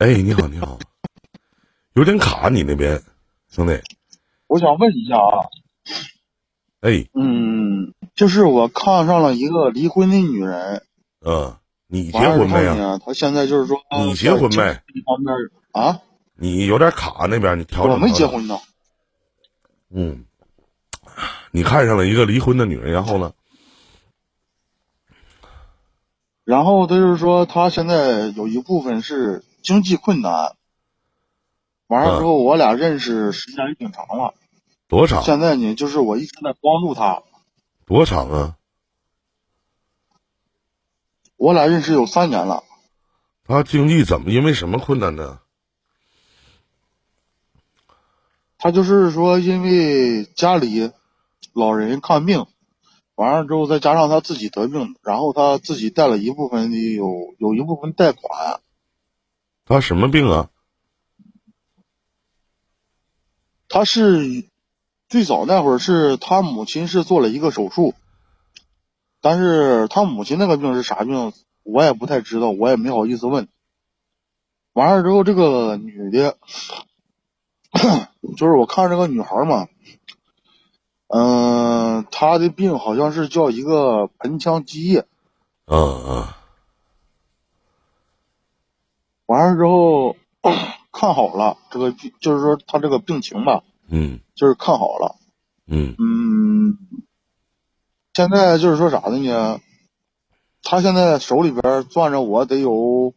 哎，你好，你好，有点卡，你那边，兄弟。我想问一下啊，哎，嗯，就是我看上了一个离婚的女人，嗯，你结婚没啊？她现在就是说，你结婚没？这方面啊？你有点卡，那边你调整。我没结婚呢。嗯，你看上了一个离婚的女人，然后呢？然后他就是说，他现在有一部分是经济困难。完了之后，我俩认识时间也挺长了。多长？现在呢，就是我一直在帮助他。多长啊？我俩认识有三年了。他经济怎么？因为什么困难呢？他就是说，因为家里老人看病。完了之后，再加上他自己得病，然后他自己贷了一部分的有有一部分贷款。他什么病啊？他是最早那会儿是他母亲是做了一个手术，但是他母亲那个病是啥病，我也不太知道，我也没好意思问。完了之后，这个女的，就是我看这个女孩嘛。嗯，她的病好像是叫一个盆腔积液。嗯嗯。完了之后 看好了，这个病就是说他这个病情吧。嗯。就是看好了。嗯。嗯。现在就是说啥的呢？他现在手里边攥着我得有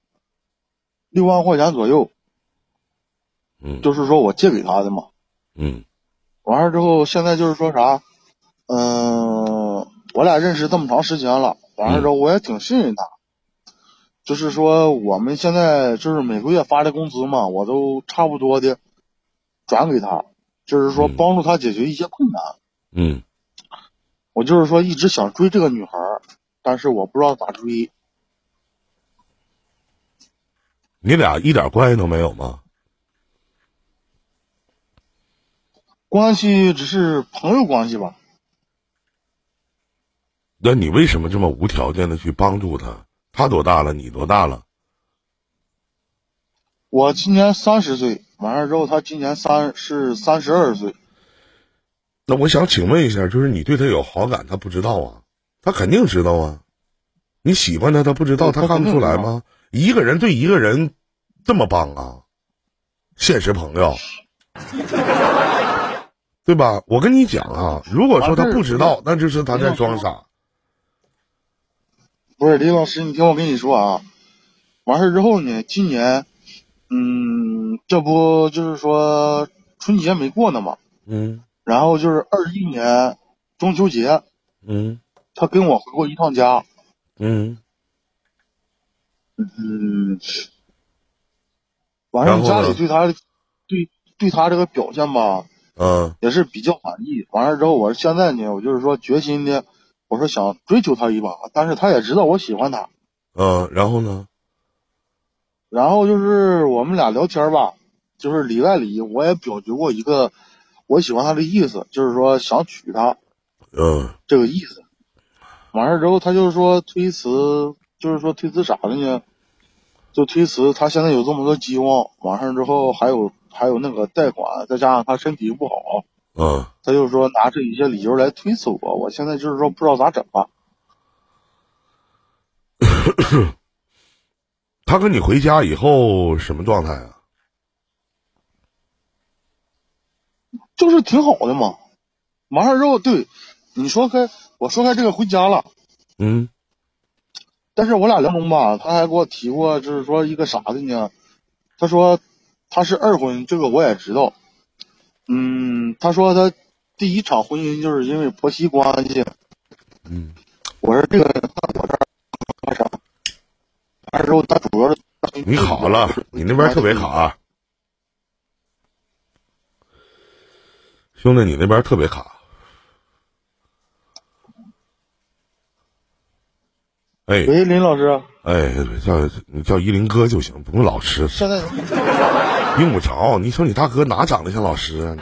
六万块钱左右。嗯。就是说我借给他的嘛。嗯。完了之后，现在就是说啥，嗯，我俩认识这么长时间了，完了之后我也挺信任他，就是说我们现在就是每个月发的工资嘛，我都差不多的转给他，就是说帮助他解决一些困难。嗯，我就是说一直想追这个女孩，但是我不知道咋追。你俩一点关系都没有吗？关系只是朋友关系吧？那你为什么这么无条件的去帮助他？他多大了？你多大了？我今年三十岁，完了之后他今年三是三十二岁。那我想请问一下，就是你对他有好感，他不知道啊？他肯定知道啊！你喜欢他，他不知道，他看不出来吗？一个人对一个人这么帮啊？现实朋友。对吧？我跟你讲啊，如果说他不知道，那就是他在装傻。不是李老师，你听我跟你说啊，完事之后呢，今年，嗯，这不就是说春节没过呢嘛，嗯，然后就是二一年中秋节，嗯，他跟我回过一趟家，嗯，嗯，完事家里对他，对对他这个表现吧。嗯，也是比较满意。完事之后，我现在呢，我就是说决心的，我说想追求她一把，但是她也知道我喜欢她。嗯，然后呢？然后就是我们俩聊天吧，就是里外里我也表决过一个我喜欢她的意思，就是说想娶她。嗯，这个意思。完事之后，他就是说推辞，就是说推辞啥的呢？就推辞他现在有这么多希望，完事之后还有。还有那个贷款，再加上他身体不好，嗯，他就说拿这一些理由来推辞我。我现在就是说不知道咋整了。他跟你回家以后什么状态啊？就是挺好的嘛。完事之后，对你说开，我说开这个回家了。嗯。但是我俩聊中吧，他还给我提过，就是说一个啥的呢？他说。他是二婚，这个我也知道。嗯，他说他第一场婚姻就是因为婆媳关系。嗯，我说这个在我这儿发生，完之后他主要是你好了，你那边特别卡，兄弟，你那边特别卡。哎，喂，林老师。哎，叫叫依林哥就行，不用老师。现在。用不着，你说你大哥哪长得像老师啊？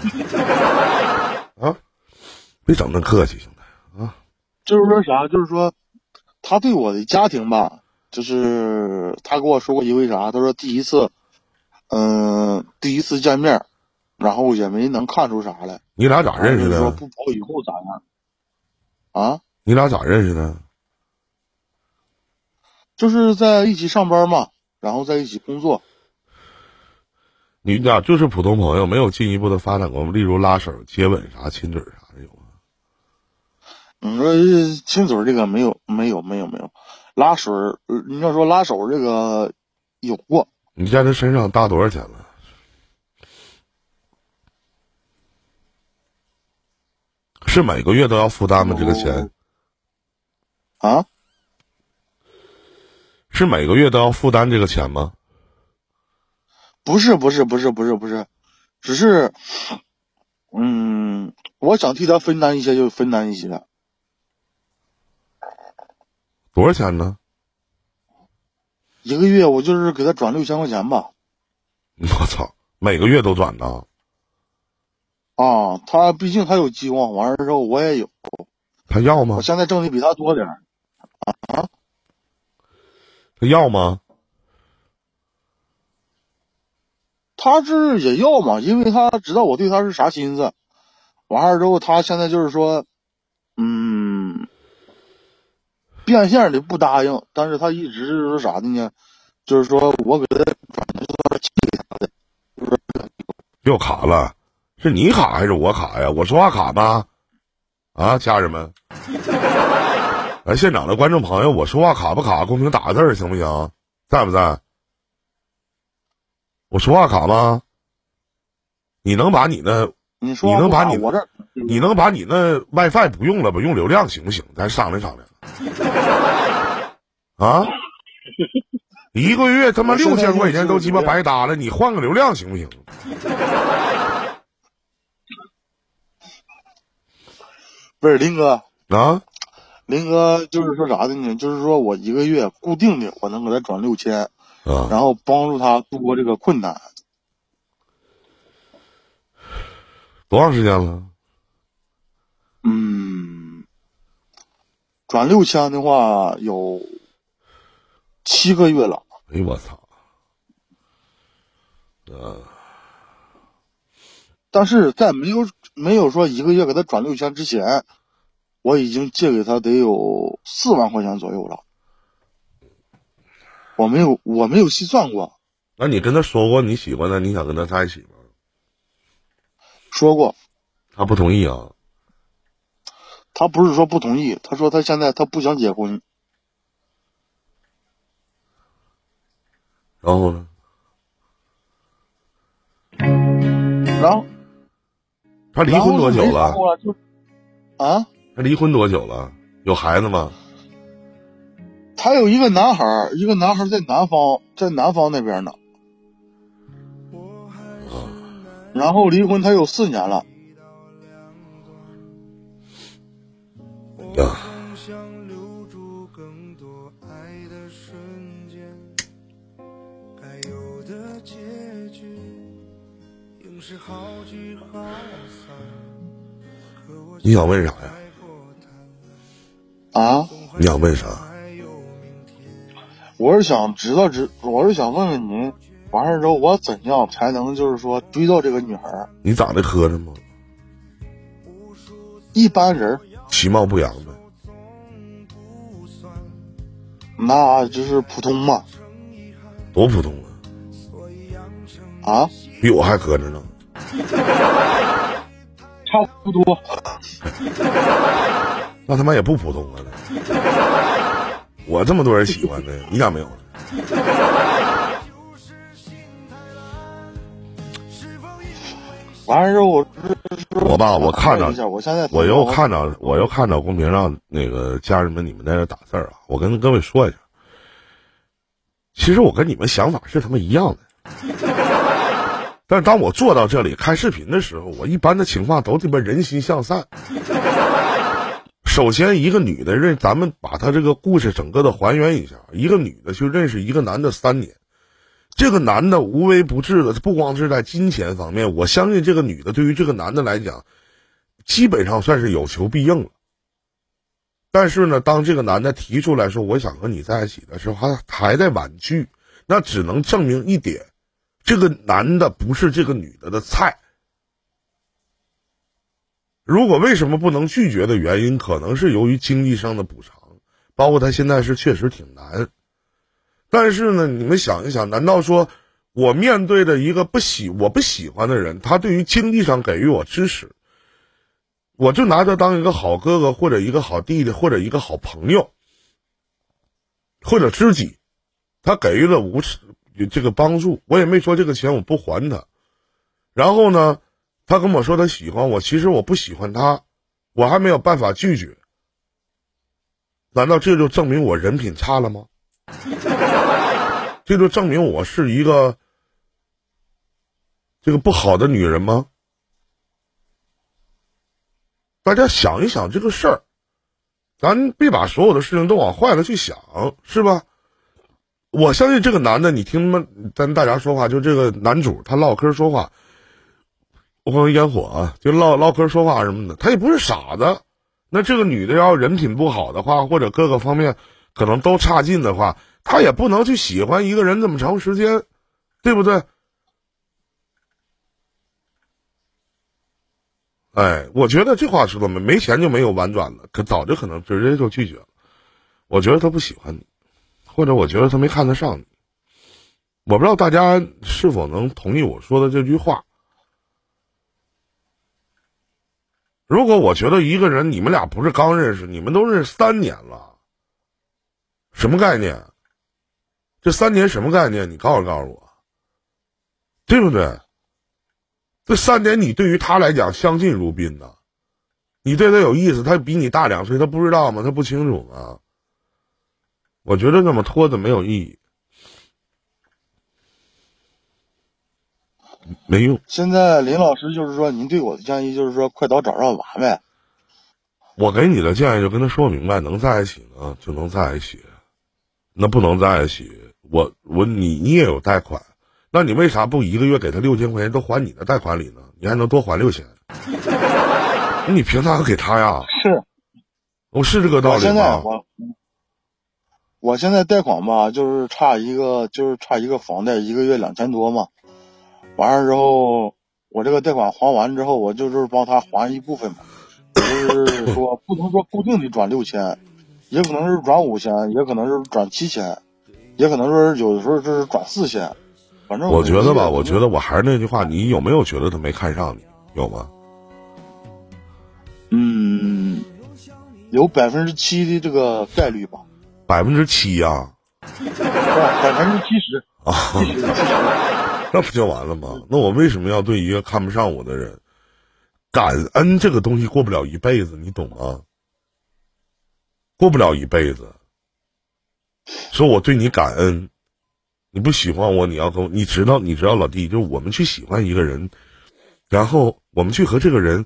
啊，别整那客气，兄弟啊。就是说啥？就是说，他对我的家庭吧，就是他跟我说过一回啥？他说第一次嗯，第一次见面，然后也没能看出啥来。你俩咋认识的说的？不保以后咋样？啊，你俩咋认识的？就是在一起上班嘛，然后在一起工作。你俩就是普通朋友，没有进一步的发展过？例如拉手、接吻啥、亲嘴啥的有吗？你说亲嘴这个没有，没有，没有，没有。拉水你要说拉手这个有过，你在他身上搭多少钱了？是每个月都要负担吗？这个钱啊，是每个月都要负担这个钱吗？不是，不是，不是，不是，不是，只是，嗯，我想替他分担一些就分担一些。多少钱呢？一个月我就是给他转六千块钱吧。我操，每个月都转呢？啊，他毕竟他有计划，完了之后我也有，他要吗我？现在挣的比他多点儿。他要吗？他这也要嘛，因为他知道我对他是啥心思。完了之后，他现在就是说，嗯，变相的不答应，但是他一直是说啥的呢？就是说我给他转的是气他的，又卡了，是你卡还是我卡呀？我说话卡吗？啊，家人们，来 现场的观众朋友，我说话卡不卡？公屏打个字行不行？在不在？我说话卡吗？你能把你那，你说你能把你我这你能把你那 WiFi 不用了吧？用流量行不行？咱商量商量。啊，一个月他妈六千块钱都鸡巴白搭了，你换个流量行不行？不是林哥，啊，林哥就是说啥的呢？就是说我一个月固定的我能给他转六千，啊，然后帮助他度过这个困难。多长时间了？嗯，转六千的话有七个月了。哎呦我操！呃，但是在没有没有说一个月给他转六千之前，我已经借给他得有四万块钱左右了。我没有我没有细算过，那你跟他说过你喜欢他，你想跟他在一起吗？说过，他不同意啊。他不是说不同意，他说他现在他不想结婚。然后呢？然后他离婚多久然了？啊，他离婚多久了？有孩子吗？他有一个男孩，一个男孩在南方，在南方那边呢。然后离婚，他有四年了。啊。你想问啥呀？啊，你想问啥？我是想知道知，我是想问问您，完事之后我怎样才能就是说追到这个女孩儿？你长得磕碜吗？一般人其貌不扬呗。那就是普通嘛。多普通啊！啊，比我还磕碜呢。差不多。那他妈也不普通啊！我这么多人喜欢的，你咋没有呢？完事之后我我吧，我看着我现在我又看着，我又看着公屏上那个家人们，你们在这打字儿啊！我跟各位说一下，其实我跟你们想法是他妈一样的，但是当我坐到这里开视频的时候，我一般的情况都他妈人心向善。首先，一个女的认，咱们把她这个故事整个的还原一下，一个女的去认识一个男的三年，这个男的无微不至的，不光是在金钱方面，我相信这个女的对于这个男的来讲，基本上算是有求必应了。但是呢，当这个男的提出来说我想和你在一起的时候，他还在婉拒，那只能证明一点，这个男的不是这个女的的菜。如果为什么不能拒绝的原因，可能是由于经济上的补偿，包括他现在是确实挺难。但是呢，你们想一想，难道说我面对着一个不喜我不喜欢的人，他对于经济上给予我支持，我就拿他当一个好哥哥，或者一个好弟弟，或者一个好朋友，或者知己，他给予了无这个帮助，我也没说这个钱我不还他。然后呢？他跟我说他喜欢我，其实我不喜欢他，我还没有办法拒绝。难道这就证明我人品差了吗？这就证明我是一个这个不好的女人吗？大家想一想这个事儿，咱别把所有的事情都往坏了去想，是吧？我相信这个男的，你听他们咱大家说话，就这个男主他唠嗑说话。不放烟火啊，就唠唠嗑说话什么的，他也不是傻子。那这个女的要人品不好的话，或者各个方面可能都差劲的话，他也不能去喜欢一个人这么长时间，对不对？哎，我觉得这话说的没没钱就没有婉转了，可早就可能直接就拒绝了。我觉得他不喜欢你，或者我觉得他没看得上你。我不知道大家是否能同意我说的这句话。如果我觉得一个人，你们俩不是刚认识，你们都认识三年了，什么概念？这三年什么概念？你告诉告诉我，对不对？这三年你对于他来讲相敬如宾的，你对他有意思，他比你大两岁，他不知道吗？他不清楚吗？我觉得这么拖的没有意义。没用。现在林老师就是说，您对我的建议就是说，快刀斩乱麻呗。我给你的建议就跟他说明白，能在一起呢就能在一起，那不能在一起，我我你你也有贷款，那你为啥不一个月给他六千块钱都还你的贷款里呢？你还能多还六千？你凭啥给他呀？是，我是这个道理吗？我我现在贷款吧，就是差一个，就是差一个房贷，一个月两千多嘛。完了之后，我这个贷款还完之后，我就是帮他还一部分嘛，就是说不能说固定的转六千，也可能是转五千，也可能是转七千，也可能说有的时候就是转四千，反正我觉得吧，我觉得我还是那句话，你有没有觉得他没看上你？有吗？嗯，有百分之七的这个概率吧。百分之七呀？百分之七十啊？那不就完了吗？那我为什么要对一个看不上我的人感恩？这个东西过不了一辈子，你懂吗？过不了一辈子。说我对你感恩，你不喜欢我，你要跟你知道，你知道老弟，就我们去喜欢一个人，然后我们去和这个人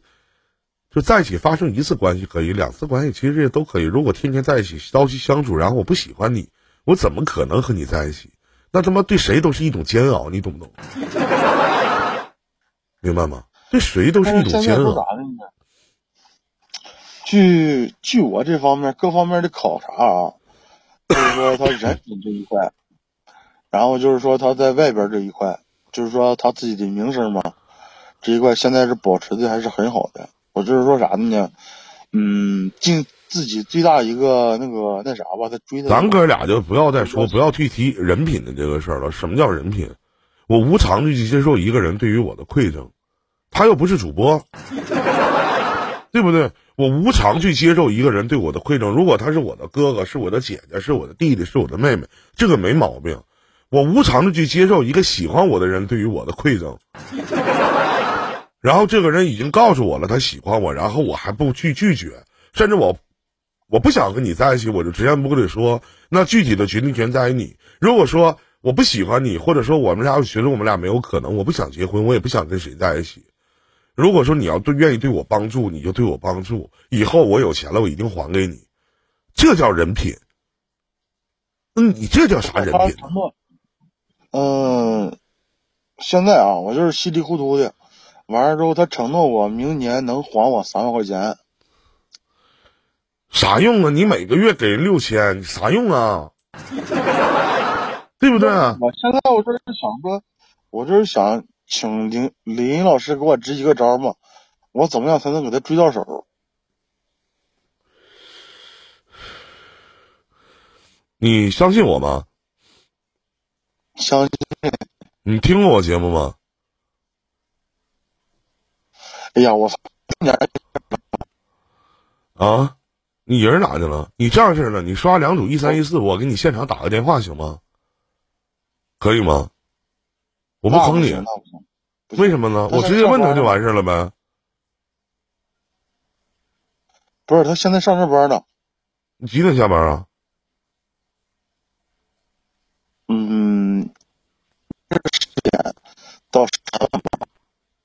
就在一起发生一次关系可以，两次关系其实也都可以。如果天天在一起朝夕相处，然后我不喜欢你，我怎么可能和你在一起？那他妈对谁都是一种煎熬，你懂不懂？明白吗？对谁都是一种煎熬。据据我这方面各方面的考察啊，就是说他人品这一块，然后就是说他在外边这一块，就是说他自己的名声嘛，这一块现在是保持的还是很好的。我就是说啥呢？嗯，尽。自己最大一个那个那啥吧，他追的。咱哥俩就不要再说，不要去提人品的这个事儿了。什么叫人品？我无偿的去接受一个人对于我的馈赠，他又不是主播，对不对？我无偿去接受一个人对我的馈赠。如果他是我的哥哥，是我的姐姐，是我的弟弟，是我的妹妹，这个没毛病。我无偿的去接受一个喜欢我的人对于我的馈赠，然后这个人已经告诉我了他喜欢我，然后我还不去拒绝，甚至我。我不想跟你在一起，我就直接不跟你说。那具体的决定权在于你。如果说我不喜欢你，或者说我们俩我觉得我们俩没有可能，我不想结婚，我也不想跟谁在一起。如果说你要对愿意对我帮助，你就对我帮助。以后我有钱了，我一定还给你。这叫人品。嗯，你这叫啥人品？嗯，现在啊，我就是稀里糊涂的。完了之后，他承诺我明年能还我三万块钱。啥用啊？你每个月给人六千，啥用啊？对不对？我现在我就是想说，我就是想请林林老师给我支一个招嘛，我怎么样才能给他追到手？你相信我吗？相信。你听过我节目吗？哎呀，我啊，你人哪去了？你这样式的，你刷两组一三一四，我给你现场打个电话行吗？可以吗？我不坑你，为什么呢？我直接问他就完事了呗。不是，他现在上着班呢。你几点下班啊？嗯，十点到十点。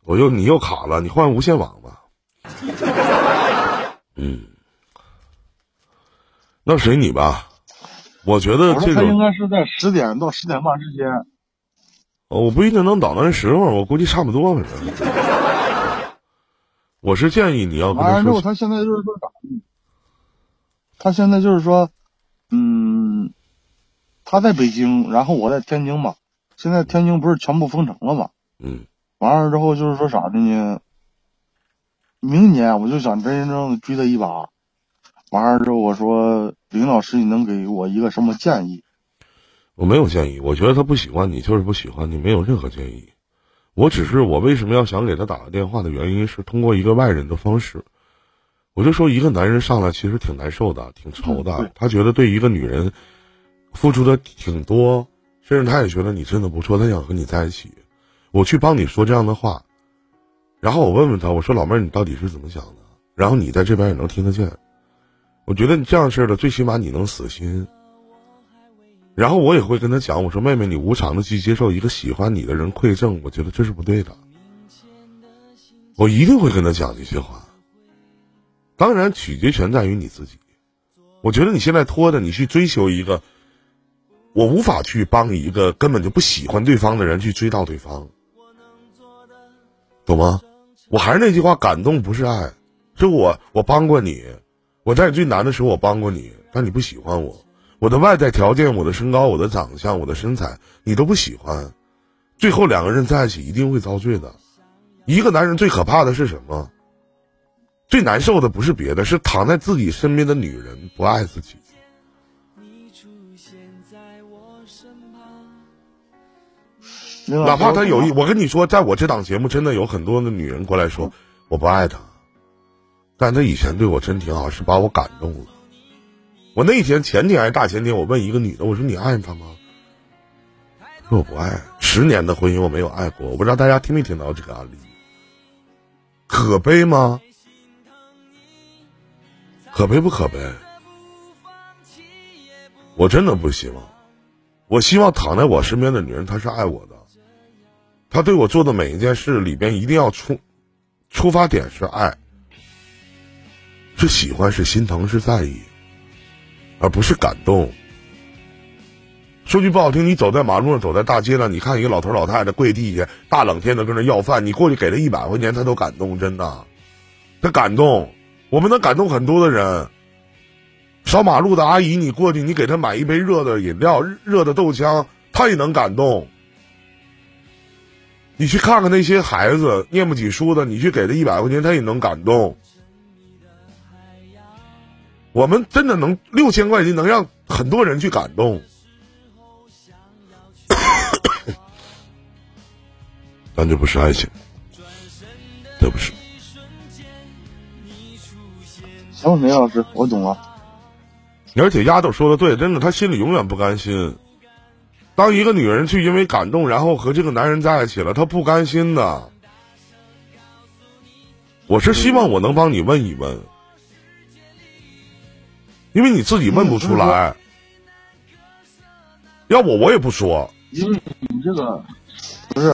我又你又卡了，你换无线网吧。嗯，那随你吧。我觉得这个他应该是在十点到十点半之间。哦，我不一定能倒那时候，我估计差不多反正。我是建议你要跟他说。完之后，他现在就是说咋？他现在就是说，嗯，他在北京，然后我在天津嘛。现在天津不是全部封城了嘛？嗯。完了之后就是说啥的呢？明年我就想真真正正追他一把。完了之后我说林老师，你能给我一个什么建议？我没有建议，我觉得他不喜欢你就是不喜欢你，没有任何建议。我只是我为什么要想给他打个电话的原因是通过一个外人的方式，我就说一个男人上来其实挺难受的，挺愁的。他觉得对一个女人付出的挺多，甚至他也觉得你真的不错，他想和你在一起。我去帮你说这样的话，然后我问问他，我说老妹儿你到底是怎么想的？然后你在这边也能听得见。我觉得你这样式的，最起码你能死心。然后我也会跟他讲，我说妹妹，你无偿的去接受一个喜欢你的人馈赠，我觉得这是不对的。我一定会跟他讲这些话。当然，取决权在于你自己。我觉得你现在拖着你去追求一个，我无法去帮一个根本就不喜欢对方的人去追到对方，懂吗？我还是那句话，感动不是爱，是我我帮过你。我在你最难的时候，我帮过你，但你不喜欢我。我的外在条件，我的身高，我的长相，我的身材，你都不喜欢。最后两个人在一起一定会遭罪的。一个男人最可怕的是什么？最难受的不是别的，是躺在自己身边的女人不爱自己。哪怕他有一，我跟你说，在我这档节目，真的有很多的女人过来说我不爱他。但他以前对我真挺好，是把我感动了。我那天前天还是大前天，我问一个女的，我说你爱他吗？说我不爱。十年的婚姻我没有爱过，我不知道大家听没听到这个案例。可悲吗？可悲不可悲？我真的不希望。我希望躺在我身边的女人，她是爱我的。她对我做的每一件事里边，一定要出出发点是爱。是喜欢，是心疼，是在意，而不是感动。说句不好听，你走在马路上，走在大街上，你看一个老头老太太跪地下，大冷天的跟那要饭，你过去给他一百块钱，他都感动，真的，他感动。我们能感动很多的人。扫马路的阿姨，你过去，你给他买一杯热的饮料，热的豆浆，他也能感动。你去看看那些孩子念不起书的，你去给他一百块钱，他也能感动。我们真的能六千块钱能让很多人去感动，但这不是爱情，这不是。行，林老师，我懂了。而且丫头说的对，真的，她心里永远不甘心。当一个女人去因为感动，然后和这个男人在一起了，她不甘心的。我是希望我能帮你问一问。因为你自己问不出来，要我我也不说。因为你这个不是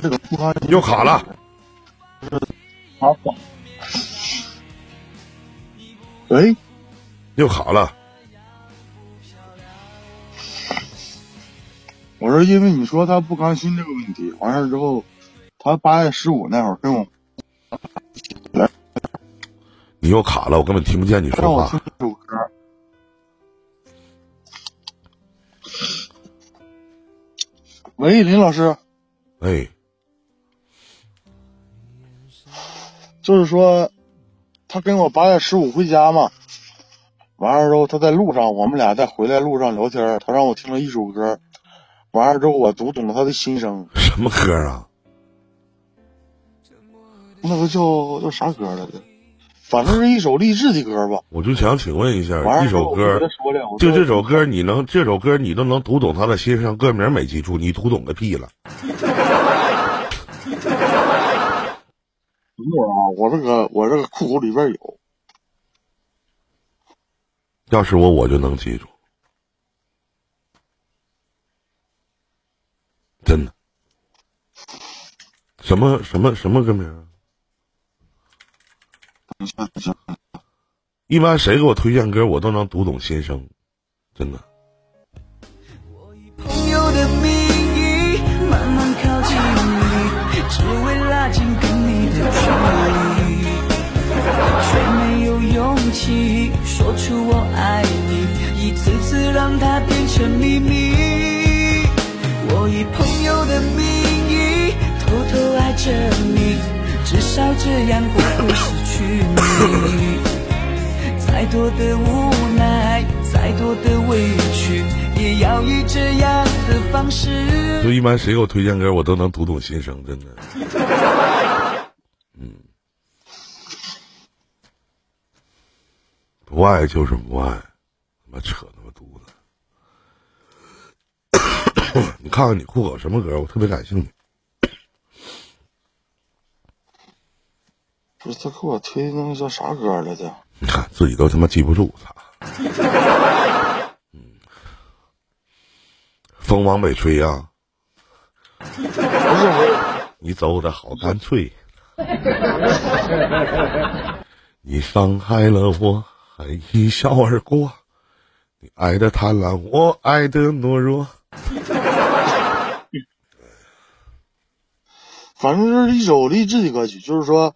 这个不安又卡了，好，喂，又卡了。我说，因为你说他不甘心这个问题，完事之后，他八月十五那会儿跟我。你又卡了，我根本听不见你说话。喂，林老师，哎，就是说，他跟我八月十五回家嘛，完了之后他在路上，我们俩在回来路上聊天，他让我听了一首歌，完了之后我读懂了他的心声，什么歌啊？那个叫叫啥歌来着？反正是一首励志的歌吧。我就想请问一下，一首歌就这首歌，你能这首歌你都能读懂他的心声，歌名没记住，你读懂个屁了！等会儿啊，我这个我这个裤口里边有，要是我，我就能记住，真的。什么什么什么歌名啊？一般谁给我推荐歌，我都能读懂心声，真的。我以朋友的名义慢慢靠近你，只为拉近跟你的距离，却没有勇气说出我爱你，一次次让它变成秘密。我以朋友的名义偷偷爱着你，至少这样不会失去你。再多的无奈，再多的委屈，也要以这样的方式。就一般谁给我推荐歌，我都能读懂心声，真的。嗯，不爱就是不爱，他妈扯他妈犊子！你看看你酷狗什么歌，我特别感兴趣。不是他给我推的那个叫啥歌来着？你 看自己都他妈记不住，操！嗯，风往北吹呀、不是我，你走的好干脆，你伤害了我，还一笑而过。你爱的贪婪，我爱的懦弱。反正就是一首励志的歌曲，就是说，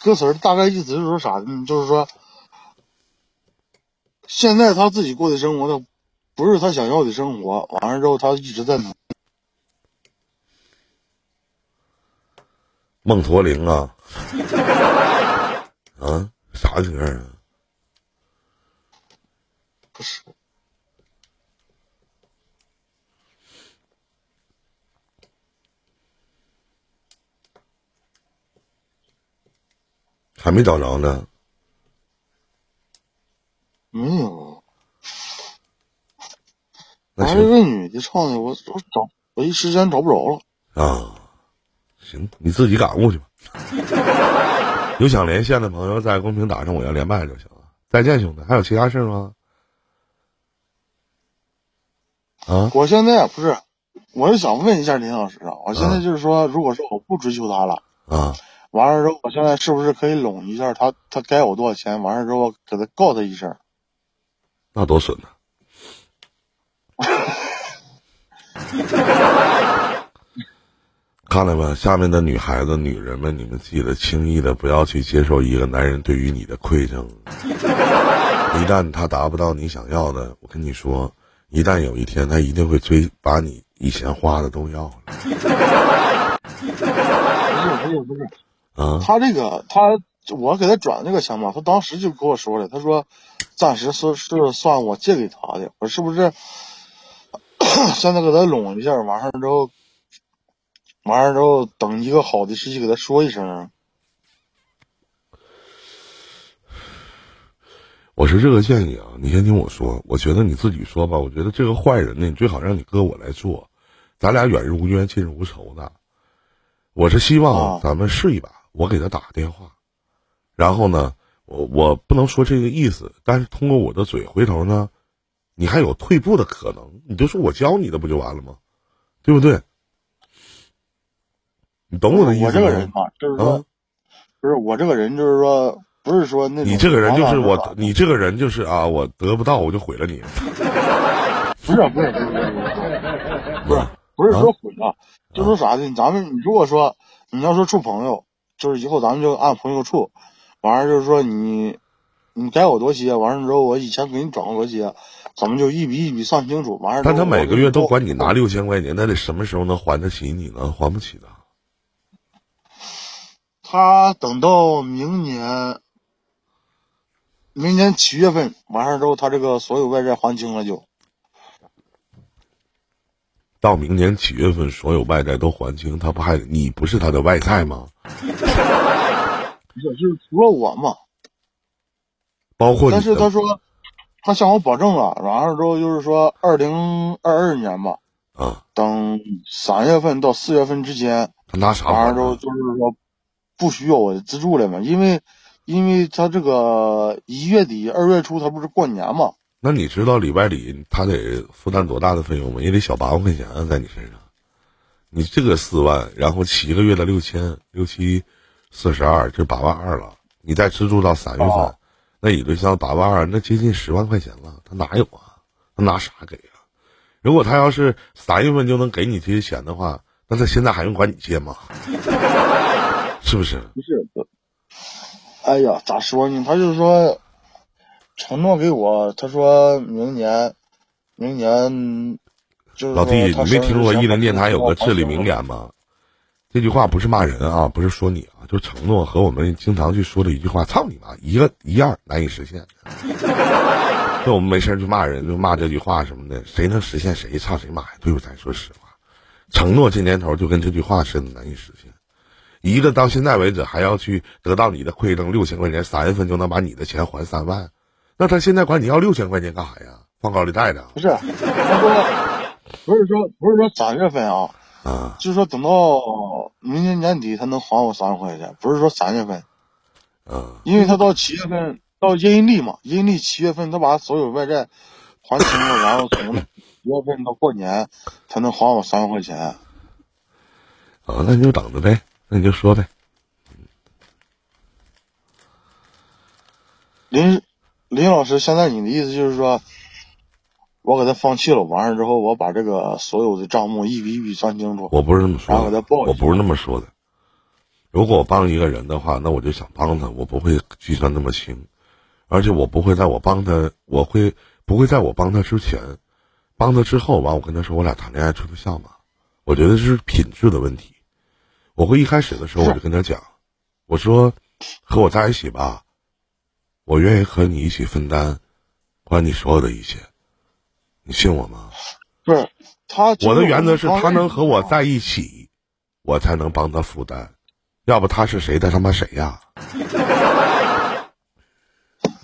歌词儿大概意思就是说啥呢？就是说，现在他自己过的生活，他不是他想要的生活。完了之后，他一直在努。梦驼铃啊，啊，啥歌啊？不是，还没找着呢。没有。那行完了，这女的唱的，我我找我一时间找不着了。啊，行，你自己感悟去吧。有想连线的朋友，在公屏打上我要连麦就行了。再见，兄弟，还有其他事吗？啊，我现在不是，我是想问一下林老师啊，我现在就是说，如果说我不追求她了，啊，完了之后，我现在是不是可以拢一下他？他该我多少钱？完了之后，给他告他一声。那多损呢！看了吧，下面的女孩子、女人们，你们记得轻易的不要去接受一个男人对于你的馈赠。一旦他达不到你想要的，我跟你说，一旦有一天他一定会追，把你以前花的都要了不是不是不是，啊！他这个他，我给他转这个钱嘛，他当时就跟我说了，他说暂时是是算我借给他的，我是不是 现在给他拢一下，完事儿之后，完事儿之后等一个好的时机给他说一声。我是这个建议啊，你先听我说。我觉得你自己说吧。我觉得这个坏人呢，你最好让你哥我来做，咱俩远日无冤，近日无仇的。我是希望啊咱们试一把，我给他打个电话，然后呢，我我不能说这个意思，但是通过我的嘴，回头呢，你还有退步的可能，你就说我教你的不就完了吗？对不对？你懂我的意思吗？我这个人嘛，就是说，啊，不是我这个人，就是说，不是说那种你这个人就是我，你这个人就是啊，我得不到我就毁了你。不是不是不是不是不是不是说毁了，就说啥呢？咱们你如果说你要说处朋友，就是以后咱们就按朋友处，完了就是说你你该我多些，完了之后我以前给你转过多些，咱们就一笔一笔算清楚。完事儿，但他每个月都管你拿六千块钱，那得什么时候能还得起你呢？还不起的。他等到明年，明年七月份完事儿之后，他这个所有外债还清了就。到明年七月份，所有外债都还清，他不还你不是他的外债吗？不是，就是除了我嘛。包括你但是他说，他向我保证了，完了之后就是说，二零二二年吧，啊，等三月份到四月份之间，他拿啥还完了之后？就是说，不需要我的资助了嘛，因为，因为他这个一月底二月初他不是过年嘛，那你知道里外里他得负担多大的费用吗？也得小八万块钱啊，在你身上。你这个四万，然后七个月的六千，六七四十二，就八万二了。你再资助到三月份，哦那也就像八万二，那接近十万块钱了。他哪有啊？他拿啥给啊？如果他要是三月份就能给你这些钱的话，那他现在还用管你借吗？是不是？不是，不哎呀，咋说呢？他就是说，承诺给我，他说明年，明年，就是老弟，你没听说过伊林电台有个把至理名言吗？这句话不是骂人啊，不是说你啊，就承诺和我们经常去说的一句话，操你妈，一个一样难以实现。就我们没事就骂人，就骂这句话什么的，谁能实现谁操谁妈呀？对不？咱说实话，承诺这年头就跟这句话似的难以实现。一个到现在为止还要去得到你的馈赠六千块钱，三月份就能把你的钱还三万，那他现在管你要六千块钱干啥呀？放高利贷的不是，他说不是说不是说三月份啊，啊？就是说等到明年年底他能还我三万块钱，不是说三月份，啊，因为他到七月份到阴历嘛，阴历七月份他把所有外债还清了，然后从七月份到过年才能还我三万块钱。啊，那你就等着呗，那你就说呗。林林老师，现在你的意思就是说，我给他放弃了，完了之后，我把这个所有的账目一笔一笔算清楚。我不是那么说的然后给他，报我不是那么说的。如果我帮一个人的话，那我就想帮他，我不会计算那么清，而且我不会在我帮他，我会不会在我帮他之前，帮他之后完，我跟他说我俩谈恋爱处对象嘛？我觉得这是品质的问题。我会一开始的时候我就跟他讲，我说和我在一起吧，我愿意和你一起分担，管你所有的一切，你信我吗？不是他，我的原则是他能和我在。一起，我才能帮他负担，要不他是谁的他妈谁呀？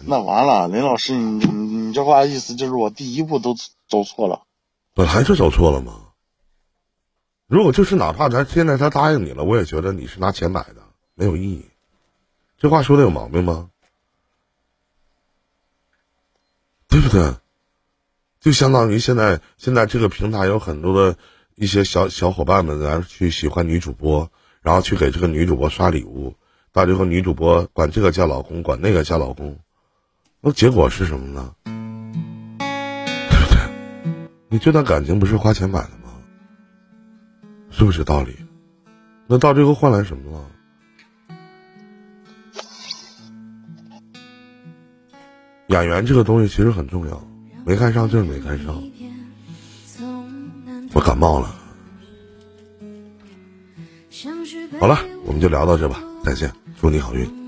那完了，林老师，你你你这话意思就是我第一步都走错了。本来就走错了吗？如果就是哪怕咱现在他答应你了，我也觉得你是拿钱买的，没有意义。这话说的有毛病吗？对不对？就相当于现在现在这个平台有很多的一些小小伙伴们，然后去喜欢女主播，然后去给这个女主播刷礼物，到最后女主播管这个叫老公，管那个叫老公，那结果是什么呢？对不对？你这段感情不是花钱买的吗？是不是道理？那到最后换来什么了？演员这个东西其实很重要，没看上就是没看上。我感冒了。好了，我们就聊到这吧，再见，祝你好运。